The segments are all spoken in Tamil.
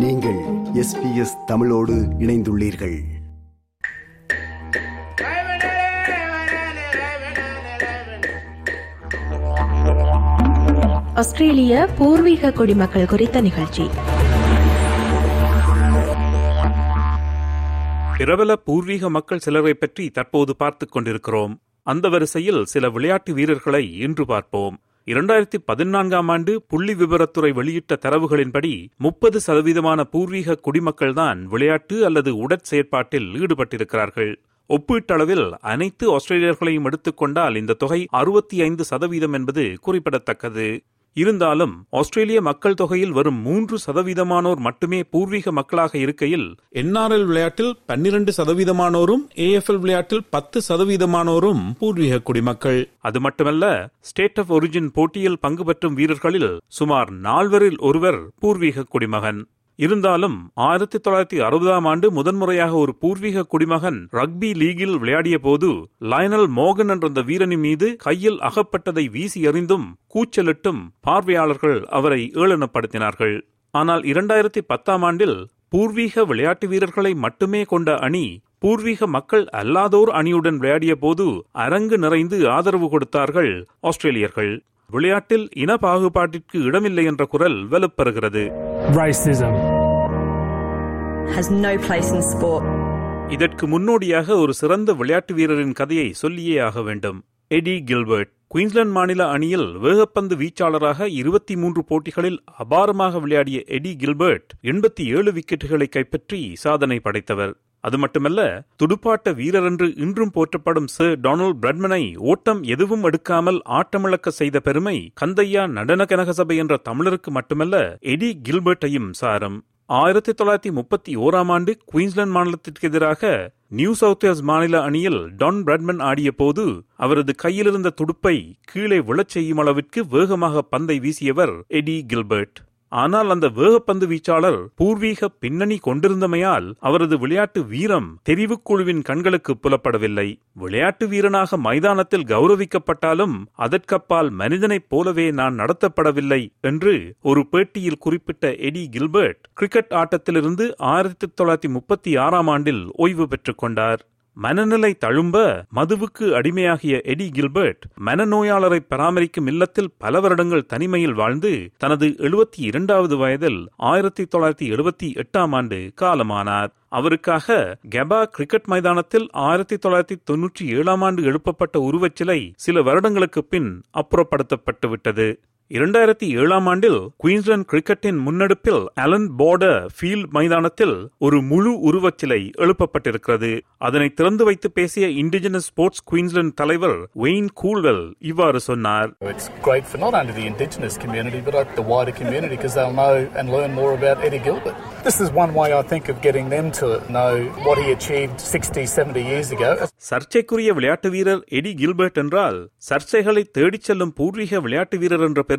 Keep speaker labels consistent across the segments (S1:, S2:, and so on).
S1: நீங்கள் எஸ்பிஎஸ் தமிழோடு இணைந்துள்ளீர்கள்.
S2: ஆஸ்திரேலிய பூர்வீக குடிமக்கள் குறித்த நிகழ்ச்சி.
S3: பிரபல பூர்வீக மக்கள் சிலரை பற்றி தற்போது பார்த்துக் கொண்டிருக்கிறோம். அந்த வரிசையில் சில விளையாட்டு வீரர்களை இன்று பார்ப்போம். இரண்டாயிரத்தி பதினான்காம் ஆண்டு புள்ளி விவரத்துறை வெளியிட்ட தரவுகளின்படி முப்பது சதவீதமான பூர்வீக குடிமக்கள்தான் விளையாட்டு அல்லது உடற்செயற்பாட்டில் ஈடுபட்டிருக்கிறார்கள். ஒப்பீட்டளவில் அனைத்து ஆஸ்திரேலியர்களையும் எடுத்துக்கொண்டால் இந்த தொகை அறுபத்தி ஐந்து சதவீதம் என்பது குறிப்பிடத்தக்கது. இருந்தாலும் ஆஸ்திரேலிய மக்கள் தொகையில் வரும் மூன்று சதவீதமானோர் மட்டுமே பூர்வீக மக்களாக இருக்கையில் என்ஆர்எல் விளையாட்டில் பன்னிரண்டு சதவீதமானோரும் ஏஎஃப்எல் விளையாட்டில் பத்து சதவீதமானோரும் பூர்வீக குடிமக்கள். அது மட்டுமல்ல ஸ்டேட் ஆஃப் ஒரிஜின் போட்டியில் பங்கு பெற்றும் வீரர்களில் சுமார் நால்வரில் ஒருவர் பூர்வீக குடிமகன். இருந்தாலும் ஆயிரத்தி தொள்ளாயிரத்தி அறுபதாம் ஆண்டு முதன்முறையாக ஒரு பூர்வீக குடிமகன் ரக்பி லீகில் விளையாடிய போது லயனல் மோகன் என்ற அந்த வீரனின் மீது கையில் அகப்பட்டதை வீசி எறிந்தும் கூச்சலிட்டும் பார்வையாளர்கள் அவரை ஏளனப்படுத்தினார்கள். ஆனால் இரண்டாயிரத்தி பத்தாம் ஆண்டில் பூர்வீக விளையாட்டு வீரர்களை மட்டுமே கொண்ட அணி பூர்வீக மக்கள் அல்லாதோர் அணியுடன் விளையாடிய போது அரங்கு நிறைந்து ஆதரவு கொடுத்தார்கள் ஆஸ்திரேலியர்கள். விளையாட்டில் இன பாகுபாட்டிற்கு இடமில்லை என்ற குரல் வலுப்பெறுகிறது.
S4: Racism.
S5: Has no place in sport.
S3: இதற்கு முன்னோடியாக ஒரு சிறந்த விளையாட்டு வீரரின் கதையை சொல்லியே ஆக வேண்டும். எடி கில்பர்ட் குயின்ஸ்லாந்து மாநில அணியில் வேகப்பந்து வீச்சாளராக இருபத்தி மூன்று போட்டிகளில் அபாரமாக விளையாடிய எடி கில்பர்ட் எண்பத்தி ஏழு விக்கெட்டுகளை கைப்பற்றி சாதனை படைத்தவர். அது மட்டுமல்ல துடுப்பாட்ட வீரர் என்று இன்றும் போற்றப்படும் சர் டொனால்ட் பிரட்மனை ஓட்டம் எதுவும் எடுக்காமல் ஆட்டமிழக்க செய்த பெருமை கந்தையா நடன கனகசபை என்ற தமிழருக்கு மட்டுமல்ல எடி கில்பர்ட்டையும் சாரும். ஆயிரத்தி தொள்ளாயிரத்தி முப்பத்தி ஓராம் ஆண்டு குயின்ஸ்லாந்து மாநிலத்திற்கு எதிராக நியூ சவுத் வேல்ஸ் மாநில அணியில் டான் பிராட்மன் ஆடிய போது அவரது கையிலிருந்த துடுப்பை கீழே விழச் செய்யும் அளவிற்கு வேகமாக பந்தை வீசியவர் எடி கில்பர்ட். ஆனால் அந்த வேகப்பந்து வீச்சாளர் பூர்வீக பின்னணி கொண்டிருந்தமையால் அவரது விளையாட்டு வீரம் தெரிவுக்குழுவின் கண்களுக்கு புலப்படவில்லை. விளையாட்டு வீரனாக மைதானத்தில் கௌரவிக்கப்பட்டாலும் அதற்கப்பால் மனிதனைப் போலவே நான் நடத்தப்படவில்லை என்று ஒரு பேட்டியில் குறிப்பிட்ட எடி கில்பர்ட் கிரிக்கெட் ஆட்டத்திலிருந்து ஆயிரத்தி தொள்ளாயிரத்தி முப்பத்தி ஆறாம் ஆண்டில் ஓய்வு பெற்றுக் கொண்டார். மனநிலை தழும்ப மதுவுக்கு அடிமையாகிய எடி கில்பர்ட் மனநோயாளரை பராமரிக்கும் இல்லத்தில் பல வருடங்கள் தனிமையில் வாழ்ந்து தனது எழுபத்தி இரண்டாவது வயதில் ஆயிரத்தி தொள்ளாயிரத்தி எழுபத்தி எட்டாம் ஆண்டு காலமானார். அவருக்காக கெபா கிரிக்கெட் மைதானத்தில் ஆயிரத்தி தொள்ளாயிரத்தி தொன்னூற்றி ஏழாம் ஆண்டு எழுப்பப்பட்ட உருவச்சிலை சில வருடங்களுக்கு பின் அப்புறப்படுத்தப்பட்டுவிட்டது. இரண்டாயிரத்தி ஏழாம் ஆண்டில் குயின்ஸ்லாந்து கிரிக்கெட்டின் முன்னெடுப்பில் அலன் போர்டர் ஃபீல்ட் மைதானத்தில் ஒரு முழு உருவச்சிலை எழுப்பப்பட்டிருக்கிறது அதனை திறந்து வைத்து பேசிய இண்டிஜினஸ் ஸ்போர்ட்ஸ் குயின்ஸ்லாந்து தலைவர் வெயின் கூல்வெல் இவ்வாறு சொன்னார்
S6: It's great for not only the Indigenous community but the wider community because they'll know and learn more about Eddie Gilbert. This is one way I think of getting them to know what he achieved 60, 70 years ago.
S3: சர்ச்சைக்குரிய விளையாட்டு வீரர் எடி கில்பர்ட் என்றால் சர்ச்சைகளை தேடிச் செல்லும் பூர்வீக விளையாட்டு வீரர் என்ற பெருமை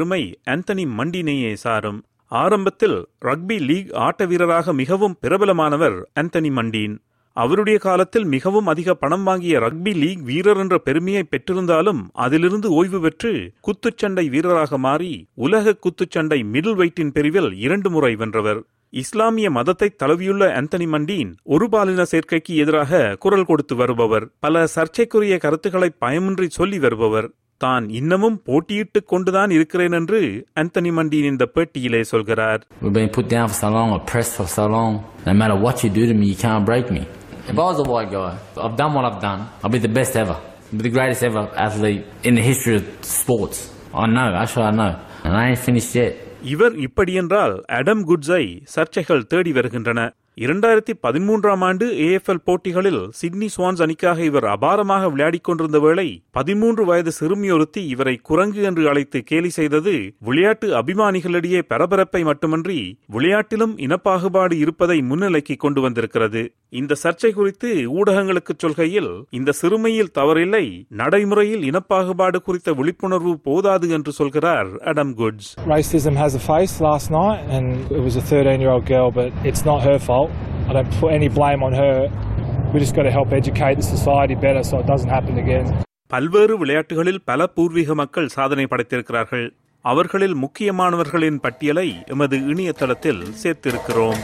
S3: ஆந்தனி மண்டினேயே சாரும். ஆரம்பத்தில் ரக்பி லீக் ஆட்ட வீரராக மிகவும் பிரபலமானவர் ஆந்தனி மண்டீன். அவருடைய காலத்தில் மிகவும் அதிக பணம் வாங்கிய ரக்பி லீக் வீரர் என்ற பெருமையை பெற்றிருந்தாலும் அதிலிருந்து ஓய்வு பெற்று குத்துச்சண்டை வீரராக மாறி உலக குத்துச்சண்டை மிடில் வெயிட்டின் பிரிவில் இரண்டு முறை வென்றவர். இஸ்லாமிய மதத்தை தழுவியுள்ள ஆந்தனி மண்டீன் ஒரு பாலின சேர்க்கைக்கு எதிராக குரல் கொடுத்து வருபவர். பல சர்ச்சைக்குரிய கருத்துக்களை பயமின்றி சொல்லி வருபவர். தான் இன்னமும் போட்டியிட்டுக் கொண்டுதான் இருக்கிறேன் என்று ஆந்தனி மண்டீன் இந்த பேட்டியிலே சொல்கிறார்
S7: We've been put down for so long, oppressed for so long. No matter what you do to me, you can't break me. If I was a white guy, I've done what I've done. I'll be the best ever. I'll be the greatest ever athlete in the history of sports. I know, actually I know. And I ain't finished yet.
S3: இவர் இப்படியென்றால் அடம் குட்ஸை சர்ச்சைகள் தேடி வருகின்றன இரண்டாயிரத்தி பதிமூன்றாம் ஆண்டு ஏஎஃப்எல் போட்டிகளில் சிட்னி ஸ்வான்ஸ் அணிக்காக இவர் அபாரமாக விளையாடிக் கொண்டிருந்த வேளை பதிமூன்று வயது சிறுமியொருத்தி இவரை குரங்கு என்று அழைத்து கேலி செய்தது விளையாட்டு அபிமானிகளிடையே பரபரப்பை மட்டுமன்றி விளையாட்டிலும் இனப்பாகுபாடு இருப்பதை முன்னிலைக்கு கொண்டு வந்திருக்கிறது. இந்த சர்ச்சை குறித்து ஊடகங்களுக்கு சொல்கையில் இந்த சிறுமையில் தவறில்லை நடைமுறையில் இனப்பாகுபாடு குறித்த விழிப்புணர்வு போதாது என்று சொல்கிறார் Adam Goodes
S4: Racism has a face. Last night, and it was a 13 year old girl, but it's not her fault. I don't put any blame on her. We just got to help educate the society better so it doesn't happen again.
S3: பல்வேறு விளையாட்டுகளில் பல பூர்வீக மக்கள் சாதனை படைத்திருக்கிறார்கள். அவர்களில் முக்கியமானவர்களின் பட்டியலை எமது இணையதளத்தில் சேர்த்திருக்கிறோம்.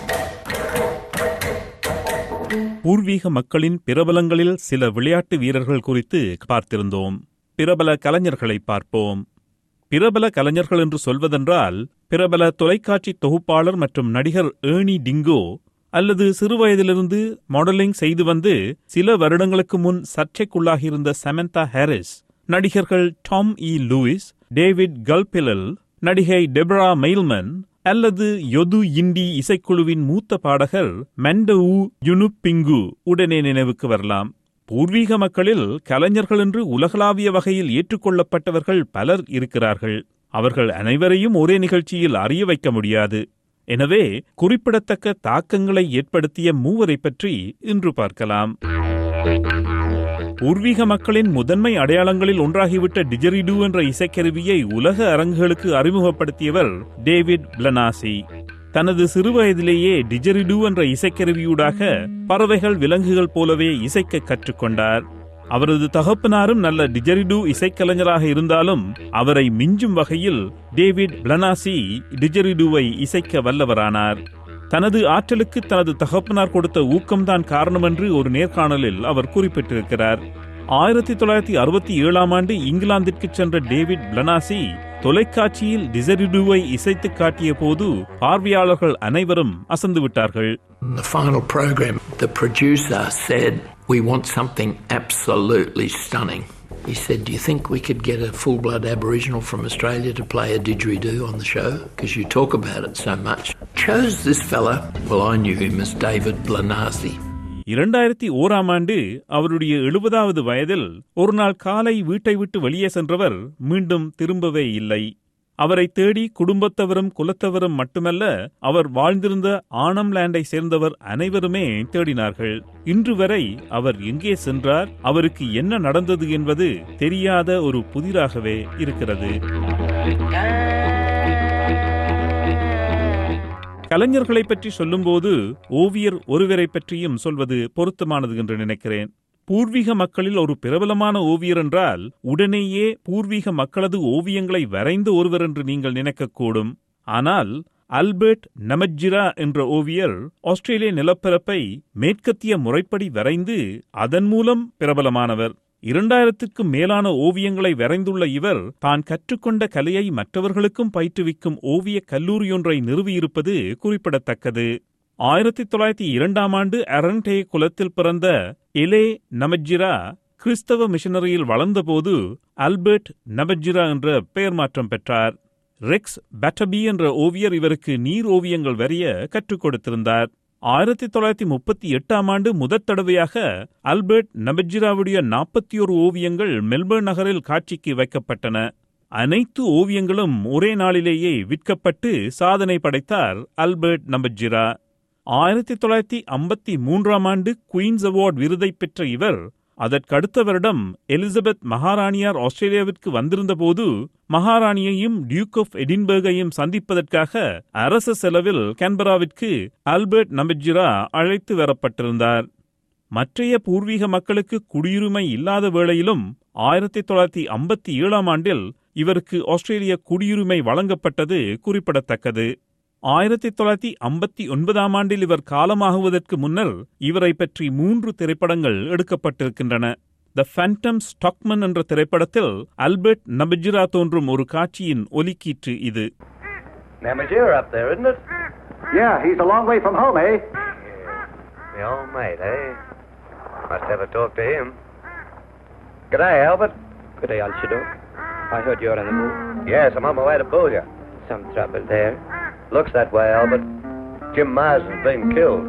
S3: பூர்வீக மக்களின் பிரபலங்களில் சில விளையாட்டு வீரர்கள் குறித்து பார்த்திருந்தோம். பிரபல கலைஞர்களை பார்ப்போம். பிரபல கலைஞர்கள் என்று சொல்வதென்றால் பிரபல தொலைக்காட்சி தொகுப்பாளர் மற்றும் நடிகர் ஏர்னி டிங்கோ அல்லது சிறுவயதிலிருந்து மாடலிங் செய்து வந்து சில வருடங்களுக்கு முன் சர்ச்சைக்குள்ளாகியிருந்த சமந்தா ஹாரிஸ் நடிகர்கள் Tom E Lewis David Gulpilil நடிகை டெபரா மெயில்மன் அல்லது யொது இண்டி இசைக்குழுவின் மூத்த பாடகர் மெண்டவு யுனுப்பிங்கு உடனே நினைவுக்கு வரலாம். பூர்வீக மக்களில் கலைஞர்கள் என்று உலகளாவிய வகையில் ஏற்றுக்கொள்ளப்பட்டவர்கள் பலர் இருக்கிறார்கள். அவர்கள் அனைவரையும் ஒரே நிகழ்ச்சியில் அறிய வைக்க முடியாது. எனவே குறிப்பிடத்தக்க தாக்கங்களை ஏற்படுத்திய மூவரை பற்றி இன்று பார்க்கலாம். பூர்வீக மக்களின் முதன்மை அடையாளங்களில் ஒன்றாகிவிட்ட டிஜரிடு என்ற இசைக்கருவியை உலக அரங்குகளுக்கு அறிமுகப்படுத்தியவர் டேவிட் பிளனாசி. தனது சிறுவயதிலேயே டிஜரிடு என்ற இசைக்கருவியூடாக பறவைகள் விலங்குகள் போலவே இசைக்க கற்றுக்கொண்டார். அவரது தகப்பனாரும் நல்ல டிஜரிடு இசைக்கலைஞராக இருந்தாலும் அவரை மிஞ்சும் வகையில் டேவிட் பிளனாசி டிஜரிடுவை இசைக்க வல்லவரானார். தனது ஆற்றலுக்கு தனது தகப்பனார் கொடுத்த ஊக்கம்தான் காரணம் என்று ஒரு நேர்காணலில் அவர் குறிப்பிட்டிருக்கிறார். ஆயிரத்தி தொள்ளாயிரத்தி அறுபத்தி ஏழாம் ஆண்டு இங்கிலாந்திற்கு சென்ற டேவிட் பிளனாசி தொலைக்காட்சியில் டிசரிடுவை இசைத்து காட்டிய போது பார்வையாளர்கள் அனைவரும் அசந்து விட்டார்கள்
S8: the final program, the producer said, We want something absolutely stunning. He said, Do you think we could get a full blood Aboriginal from Australia to play a didgeridoo on the show? Because you talk about it so much. Chose this fella. Well, I knew him as David Blanasi.
S3: இரண்டாயிரத்தி ஓராம் ஆண்டு அவருடைய எழுபதாவது வயதில் ஒருநாள் காலை வீட்டை விட்டு வெளியே சென்றவர் மீண்டும் திரும்பவே இல்லை அவரை தேடி குடும்பத்தவரும் குலத்தவரும் மட்டுமல்ல அவர் வாழ்ந்திருந்த ஆனம்லேண்டை சேர்ந்தவர் அனைவருமே தேடினார்கள். இன்று வரை அவர் எங்கே சென்றார்? அவருக்கு என்ன நடந்தது என்பது தெரியாத ஒரு புதிராகவே இருக்கிறது. கலைஞர்களை பற்றி சொல்லும்போது ஓவியர் ஒருவரை பற்றியும் சொல்வது பொருத்தமானது என்று நினைக்கிறேன். பூர்வீக மக்களில் ஒரு பிரபலமான ஓவியர் என்றால் உடனேயே பூர்வீக மக்களது ஓவியங்களை வரைந்த ஒருவர் என்று நீங்கள் நினைக்கக்கூடும் ஆனால் அல்பர்ட் நமஜிரா என்ற ஓவியர் ஆஸ்திரேலிய நிலப்பரப்பை மேற்கத்திய முறைப்படி வரைந்து அதன் மூலம் பிரபலமானவர். இரண்டாயிரத்திற்கும் மேலான ஓவியங்களை வரைந்துள்ள இவர் தான் கற்றுக்கொண்ட கலையை மற்றவர்களுக்கும் பயிற்றுவிக்கும் ஓவியக் கல்லூரியொன்றை நிறுவியிருப்பது குறிப்பிடத்தக்கது. ஆயிரத்தி தொள்ளாயிரத்தி இரண்டாம் ஆண்டு அரண்டே குலத்தில் பிறந்த எலே நமஜிரா கிறிஸ்தவ மிஷனரியில் வளர்ந்தபோது அல்பர்ட் நமஜிரா என்ற பெயர் மாற்றம் பெற்றார். ரெக்ஸ் பேட்டபி என்ற ஓவியர் இவருக்கு நீர் ஓவியங்கள் வரைய கற்றுக் கொடுத்திருந்தார். ஆயிரத்தி தொள்ளாயிரத்தி முப்பத்தி எட்டாம் ஆண்டு முதற் தடவையாக அல்பர்ட் நபஜிராவுடைய நாற்பத்தி ஒரு ஓவியங்கள் மெல்பர்ன் நகரில் காட்சிக்கு வைக்கப்பட்டன. அனைத்து ஓவியங்களும் ஒரே நாளிலேயே விற்கப்பட்டு சாதனை படைத்தார் அல்பர்ட் நபஜிரா ஆயிரத்தி தொள்ளாயிரத்தி ஐம்பத்தி மூன்றாம் ஆண்டு குயின்ஸ் அவார்ட் விருதை பெற்ற இவர் அதற்கடுத்த வருடம் எலிசபெத் மகாராணியார் ஆஸ்திரேலியாவிற்கு வந்திருந்தபோது மகாராணியையும் டியூக் ஆஃப் எடின்பர்கையும் சந்திப்பதற்காக அரச செலவில் கேன்பராவிற்கு ஆல்பர்ட் நமிஜிரா அழைத்து வரப்பட்டிருந்தார். மற்றைய பூர்வீக மக்களுக்கு குடியுரிமை இல்லாத வேளையிலும் ஆயிரத்தி தொள்ளாயிரத்தி ஐம்பத்தி ஏழாம் ஆண்டில் இவருக்கு ஆஸ்திரேலிய குடியுரிமை வழங்கப்பட்டது குறிப்பிடத்தக்கது. ஆயிரத்தி தொள்ளாயிரத்தி ஐம்பத்தி ஒன்பதாம் ஆண்டில் இவர் காலமாகுவதற்கு முன்னர் இவரை பற்றி மூன்று திரைப்படங்கள் எடுக்கப்பட்டிருக்கின்றன த ஃபேண்டம் ஸ்டாக்மன் என்ற திரைப்படத்தில் அல்பர்ட் நபஜிரா தோன்றும் ஒரு காட்சியின் ஒலிக்கீற்று இது
S9: Namajira up there, isn't it?
S10: Yeah, he's a long way from home, eh?
S9: The old mate, eh? Must have a talk to him. G'day, Albert.
S11: G'day, Alcido. I heard you're on the move.
S9: Yes, I'm on my way to Boolia.
S11: Some trouble there.
S9: Looks that way, Albert. Jim Marsden's been killed.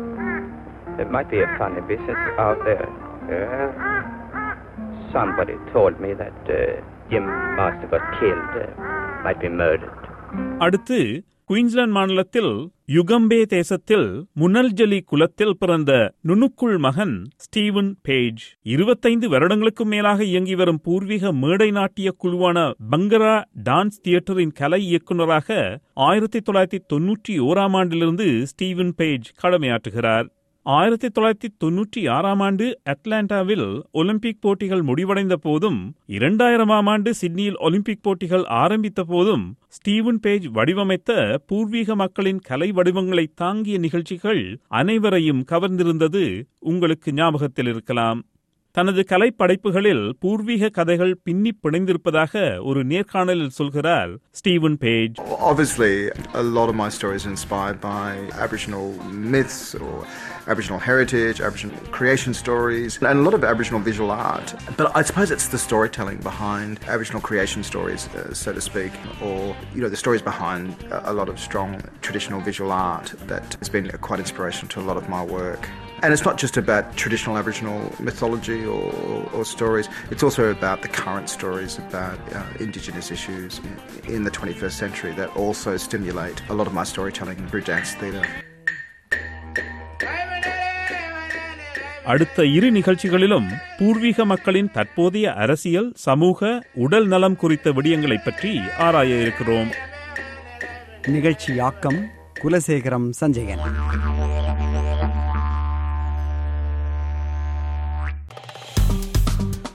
S11: It might be a funny business out there.
S9: Yeah?
S11: Somebody told me that uh, Jim Marsden got killed. Uh, might be murdered.
S3: அடுத்து குயின்ஸ்லாந்து மாநிலத்தில் யுகம்பே தேசத்தில் முனல்ஜலி குலத்தில் பிறந்த நுணுக்குள் மகன் ஸ்டீவன் பேஜ் இருபத்தைந்து வருடங்களுக்கும் மேலாக இயங்கி வரும் பூர்வீக மேடை நாட்டிய குழுவான பங்கரா டான்ஸ் தியேட்டரின் கலை இயக்குநராக ஆயிரத்தி தொள்ளாயிரத்தி தொன்னூற்றி ஓராம் ஆண்டிலிருந்து ஸ்டீவன் பேஜ் கடமையாற்றுகிறார். ஆயிரத்தி தொள்ளாயிரத்தி தொன்னூற்றி ஆறாம் ஆண்டு அட்லாண்டாவில் ஒலிம்பிக் போட்டிகள் முடிவடைந்த போதும் இரண்டாயிரமாம் ஆண்டு சிட்னியில் ஒலிம்பிக் போட்டிகள் ஆரம்பித்த போதும் ஸ்டீவன் பேஜ் வடிவமைத்த பூர்வீக மக்களின் கலை வடிவங்களை தாங்கிய நிகழ்ச்சிகள் அனைவரையும் கவர்ந்திருந்தது. உங்களுக்கு ஞாபகத்தில் இருக்கலாம். தனது கலைப்படைப்புகளில் பூர்வீக கதைகள் பின்னி பிணைந்திருப்பதாக ஒரு நேர்காணலில் சொல்கிறார் Steven Page
S12: Obviously, a lot of my stories are inspired by Aboriginal myths or Aboriginal heritage, Aboriginal creation stories, and a lot of Aboriginal visual art. But I suppose it's the storytelling behind Aboriginal creation stories, uh, so to speak, or you know the stories behind a- a lot of strong traditional visual art that has been quite inspirational to a lot of my work. And it's not just about traditional Aboriginal mythology or, or stories, it's also about the current stories about uh, Indigenous issues in the 21st century that also stimulate a lot of my storytelling through dance theatre.
S3: அடுத்த இரு நிகழ்ச்சிகளிலும் பூர்வீக மக்களின் தற்போதைய அரசியல் சமூக உடல் நலம் குறித்த விடயங்களைப் பற்றி ஆராய இருக்கிறோம்
S13: நிகழ்ச்சியாக்கம் குலசேகரம் சஞ்சயன்